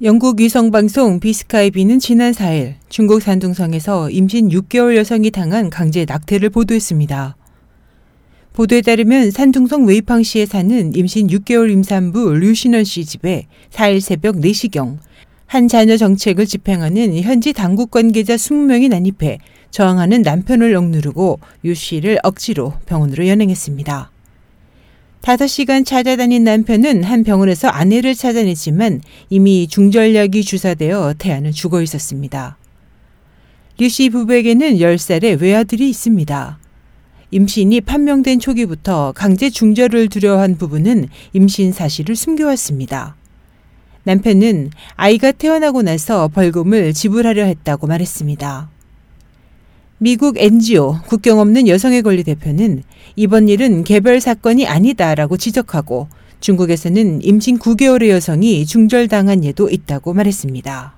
영국 위성방송 비스카이비는 지난 4일 중국 산둥성에서 임신 6개월 여성이 당한 강제 낙태를 보도했습니다. 보도에 따르면 산둥성 웨이팡시에 사는 임신 6개월 임산부 류신원 씨 집에 4일 새벽 4시경 한 자녀 정책을 집행하는 현지 당국 관계자 20명이 난입해 저항하는 남편을 억누르고 유 씨를 억지로 병원으로 연행했습니다. 5시간 찾아다닌 남편은 한 병원에서 아내를 찾아냈지만 이미 중절약이 주사되어 태아는 죽어 있었습니다. 류씨 부부에게는 10살의 외아들이 있습니다. 임신이 판명된 초기부터 강제 중절을 두려워한 부부는 임신 사실을 숨겨왔습니다. 남편은 아이가 태어나고 나서 벌금을 지불하려 했다고 말했습니다. 미국 NGO 국경 없는 여성의 권리 대표는 이번 일은 개별 사건이 아니다라고 지적하고 중국에서는 임신 9개월의 여성이 중절당한 예도 있다고 말했습니다.